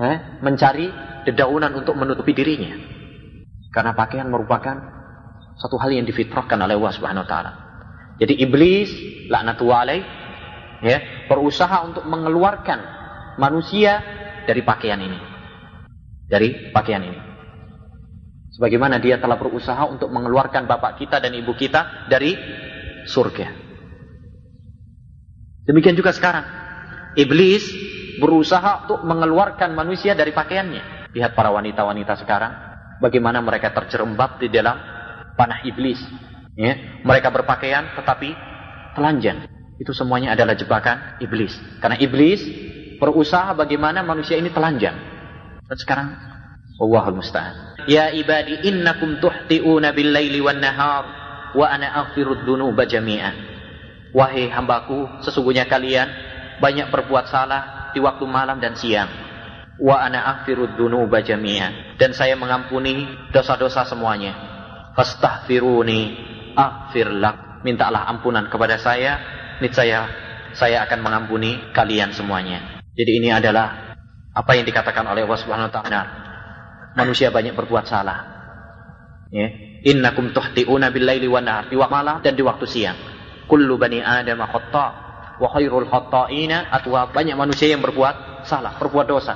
Eh, mencari dedaunan untuk menutupi dirinya. Karena pakaian merupakan satu hal yang difitrahkan oleh Allah Subhanahu wa taala. Jadi iblis laknatullah alaih ya, berusaha untuk mengeluarkan manusia dari pakaian ini. Dari pakaian ini. Sebagaimana dia telah berusaha untuk mengeluarkan bapak kita dan ibu kita dari surga. Demikian juga sekarang. Iblis berusaha untuk mengeluarkan manusia dari pakaiannya. Lihat para wanita-wanita sekarang. Bagaimana mereka terjerembab di dalam panah iblis. Ya, mereka berpakaian tetapi telanjang. Itu semuanya adalah jebakan iblis. Karena iblis berusaha bagaimana manusia ini telanjang. Dan sekarang Allahul musta'an. Ya ibadi innakum tuhti'una bil laili wan nahar wa ana aghfirud dzunuba jami'an. Wahai hambaku, sesungguhnya kalian banyak berbuat salah di waktu malam dan siang. Wa ana aghfirud dzunuba jami'an. Dan saya mengampuni dosa-dosa semuanya. Fastaghfiruni aghfir lak. Mintalah ampunan kepada saya, niscaya saya akan mengampuni kalian semuanya. Jadi ini adalah apa yang dikatakan oleh Allah Subhanahu wa taala. Manusia banyak berbuat salah. Ya. Innakum tuhti'una bil laili wan nahar di waktu malam dan di waktu siang. Kullu bani Adam khata wa khairul khata'ina atwa banyak manusia yang berbuat salah, berbuat dosa.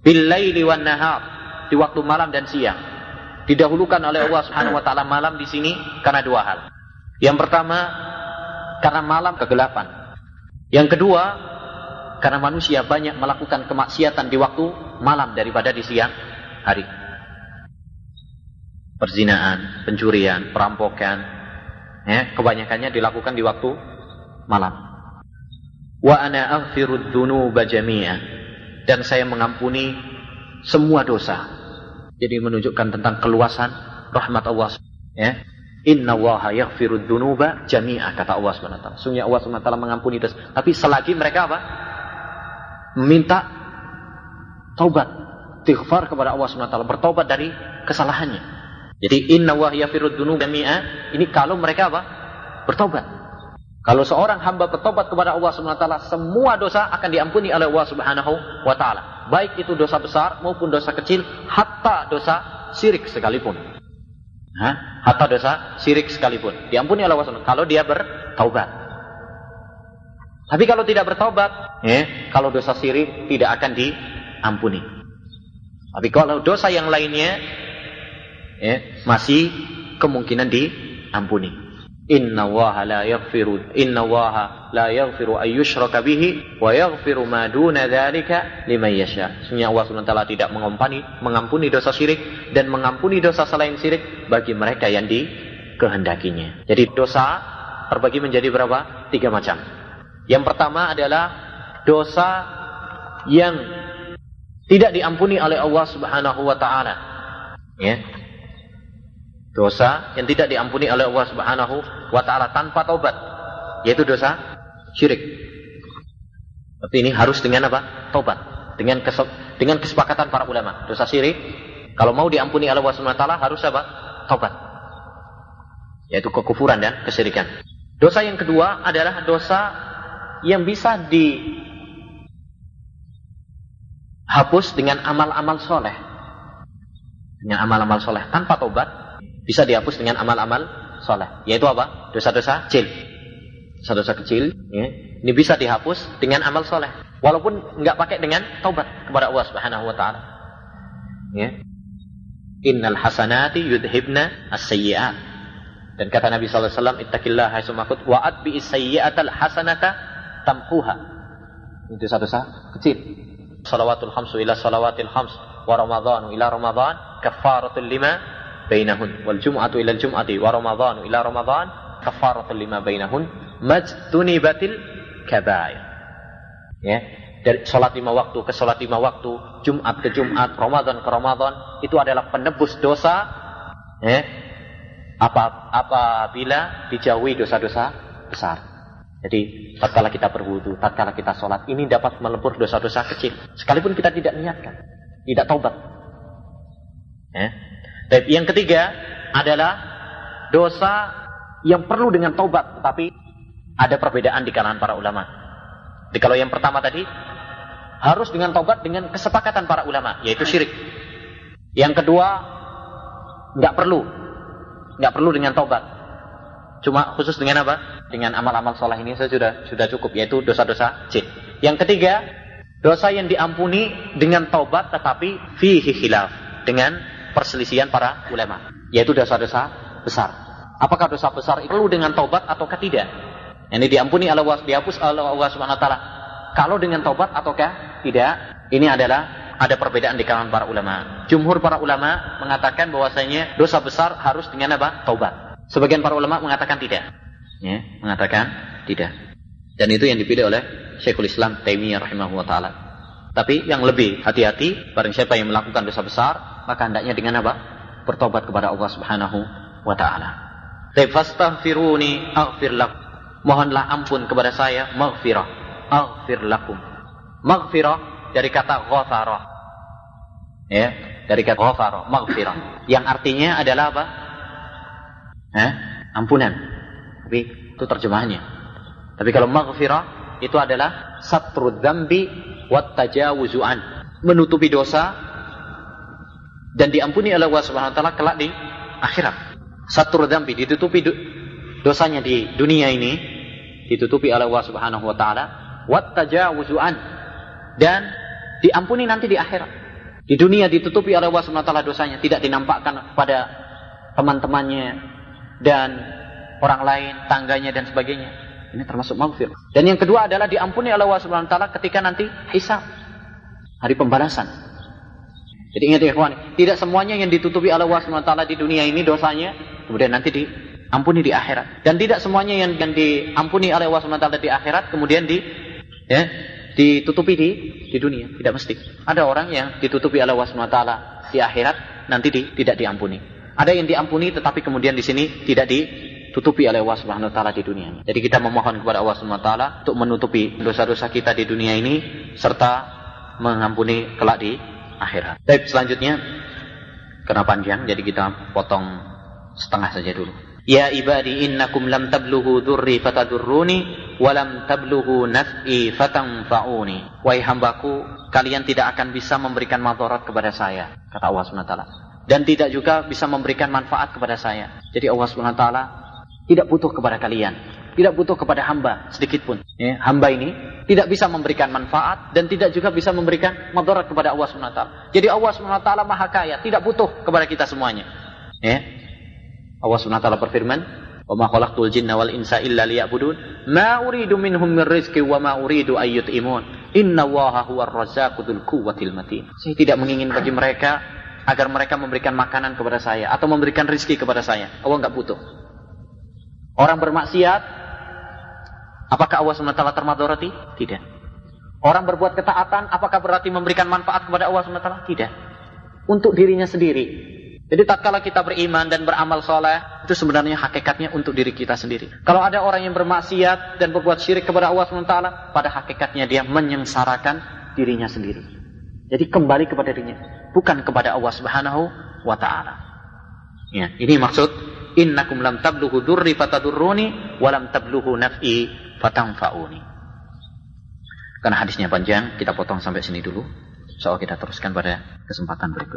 Bil laili wan nahar di waktu malam dan siang didahulukan oleh Allah Subhanahu wa taala malam di sini karena dua hal. Yang pertama karena malam kegelapan. Yang kedua karena manusia banyak melakukan kemaksiatan di waktu malam daripada di siang hari. Perzinaan, pencurian, perampokan, ya, kebanyakannya dilakukan di waktu malam. Wa ana aghfirud dzunuba jami'a dan saya mengampuni semua dosa jadi menunjukkan tentang keluasan rahmat Allah. Ya. Inna waha yaghfirud dunuba jami'ah kata Allah SWT. Sungguh Allah SWT mengampuni dosa. Tapi selagi mereka apa? Meminta taubat. Tighfar kepada Allah SWT. Bertobat dari kesalahannya. Jadi inna waha yaghfirud dunuba jami'ah. Ini kalau mereka apa? Bertobat. Kalau seorang hamba bertobat kepada Allah SWT, semua dosa akan diampuni oleh Allah Subhanahu wa taala baik itu dosa besar maupun dosa kecil, hatta dosa syirik sekalipun. Hatta dosa syirik sekalipun. Diampuni oleh Allah kalau dia bertaubat. Tapi kalau tidak bertaubat, ya, kalau dosa syirik tidak akan diampuni. Tapi kalau dosa yang lainnya, ya, masih kemungkinan diampuni. Inna waha la yaghfiru Inna waha la yaghfiru ayyushraka bihi wa yaghfiru ma duna dzalika liman yasha. Sesungguhnya Allah SWT tidak mengampuni mengampuni dosa syirik dan mengampuni dosa selain syirik bagi mereka yang dikehendakinya. Jadi dosa terbagi menjadi berapa? Tiga macam. Yang pertama adalah dosa yang tidak diampuni oleh Allah Subhanahu wa taala. Ya, dosa yang tidak diampuni oleh Allah Subhanahu wa taala tanpa taubat, yaitu dosa syirik. Tapi ini harus dengan apa? Taubat. Dengan kes dengan kesepakatan para ulama. Dosa syirik kalau mau diampuni oleh Allah Subhanahu wa taala harus apa? Taubat. Yaitu kekufuran dan kesyirikan. Dosa yang kedua adalah dosa yang bisa dihapus dengan amal-amal soleh. Dengan amal-amal soleh tanpa taubat bisa dihapus dengan amal-amal soleh. Yaitu apa? Dosa-dosa kecil. Dosa-dosa kecil. Ya. Ini bisa dihapus dengan amal soleh. Walaupun nggak pakai dengan taubat kepada Allah Subhanahu Wa Taala. Ya. Innal hasanati yudhibna as-sayyi'at. Dan kata Nabi sallallahu alaihi wasallam, "Ittaqillah haitsu makut wa atbi as-sayyi'atal hasanata tamquha." Itu dosa-dosa kecil. Salawatul khamsu ila salawatil khams wa ramadhanu ila ramadhan kafaratul lima bainahun wal jum'atu ila jum'ati wa ramadhanu ila ramadhan kafaratun lima bainahun majtunibatil kabair ya dari sholat lima waktu ke sholat lima waktu Jumat ke Jumat Ramadan ke Ramadan itu adalah penebus dosa ya Apa apabila dijauhi dosa-dosa besar. Jadi tatkala kita berwudu, tatkala kita sholat, ini dapat melebur dosa-dosa kecil. Sekalipun kita tidak niatkan, tidak taubat. Ya. Dan yang ketiga adalah dosa yang perlu dengan taubat, tetapi ada perbedaan di kalangan para ulama. Jadi kalau yang pertama tadi harus dengan taubat dengan kesepakatan para ulama, yaitu syirik. Yang kedua nggak perlu, nggak perlu dengan taubat. Cuma khusus dengan apa? Dengan amal-amal soleh ini saya sudah sudah cukup, yaitu dosa-dosa jin. Yang ketiga, dosa yang diampuni dengan taubat tetapi fihi khilaf dengan perselisihan para ulama, yaitu dosa-dosa besar. Apakah dosa besar itu perlu dengan taubat ataukah tidak? Ini diampuni Allah, dihapus Allah Subhanahu wa taala. Kalau dengan taubat ataukah tidak? Ini adalah ada perbedaan di kalangan para ulama. Jumhur para ulama mengatakan bahwasanya dosa besar harus dengan apa? Taubat. Sebagian para ulama mengatakan tidak. Ya, mengatakan tidak. Dan itu yang dipilih oleh Syekhul Islam Taimiyah rahimahullah taala. Tapi yang lebih hati-hati, barang siapa yang melakukan dosa besar, maka hendaknya dengan apa? Bertobat kepada Allah Subhanahu wa taala. Fastaghfiruni aghfir lakum. Mohonlah ampun kepada saya, maghfirah. Aghfir lakum. Maghfirah dari kata ghafara. Ya, dari kata ghafara, maghfirah. Yang artinya adalah apa? Eh, ampunan. Tapi itu terjemahannya. Tapi kalau maghfirah itu adalah satru dzambi wat tajawuzuan. Menutupi dosa dan diampuni oleh Allah Subhanahu wa taala kelak di akhirat. Satru dzambi ditutupi dosanya di dunia ini ditutupi oleh Allah Subhanahu wa taala wat tajawuzuan dan diampuni nanti di akhirat. Di dunia ditutupi oleh Allah Subhanahu wa taala dosanya, tidak dinampakkan pada teman-temannya dan orang lain, tangganya dan sebagainya. Ini termasuk maghfir. Dan yang kedua adalah diampuni oleh Allah Subhanahu wa taala ketika nanti hisab. Hari pembalasan. Jadi ingat ya kawan, tidak semuanya yang ditutupi oleh Allah taala di dunia ini dosanya kemudian nanti diampuni di akhirat. Dan tidak semuanya yang, yang diampuni oleh Allah taala di akhirat kemudian di ya, ditutupi di di dunia, tidak mesti. Ada orang yang ditutupi oleh Allah taala di akhirat nanti di, tidak diampuni. Ada yang diampuni tetapi kemudian di sini tidak ditutupi oleh Allah Subhanahu wa taala di dunia. Jadi kita memohon kepada Allah Subhanahu wa taala untuk menutupi dosa-dosa kita di dunia ini serta mengampuni kelak di akhirat. Baik, selanjutnya karena panjang jadi kita potong setengah saja dulu. Ya ibadi innakum lam tablughu dzurri fatadurruni wa lam tablughu naf'i fatanfa'uni. Wahai hambaku, kalian tidak akan bisa memberikan madarat kepada saya, kata Allah SWT. Dan tidak juga bisa memberikan manfaat kepada saya. Jadi Allah SWT tidak butuh kepada kalian. Tidak butuh kepada hamba sedikit pun. Ya, hamba ini tidak bisa memberikan manfaat dan tidak juga bisa memberikan madarat kepada Allah SWT. Jadi Allah SWT maha kaya, tidak butuh kepada kita semuanya. Ya, Allah SWT berfirman, "Wa ma khalaqtul jinna wal insa illa liya'budun, ma uridu minhum min rizqi wa ma uridu an yut'imun. Inna Allaha huwar razzaqu dzul quwwatil matin." Saya tidak mengingin bagi mereka agar mereka memberikan makanan kepada saya atau memberikan rizki kepada saya. Allah enggak butuh. Orang bermaksiat, apakah Allah SWT termadorati? Tidak. Orang berbuat ketaatan, apakah berarti memberikan manfaat kepada Allah SWT? Tidak. Untuk dirinya sendiri. Jadi tatkala kita beriman dan beramal soleh, itu sebenarnya hakikatnya untuk diri kita sendiri. Kalau ada orang yang bermaksiat dan berbuat syirik kepada Allah SWT, pada hakikatnya dia menyengsarakan dirinya sendiri. Jadi kembali kepada dirinya, bukan kepada Allah Subhanahu wa taala. Ya, ini maksud innakum lam tabluhu durri fatadurruni wa lam naf'i fatanfa'uni. Karena hadisnya panjang, kita potong sampai sini dulu. Soal kita teruskan pada kesempatan berikut.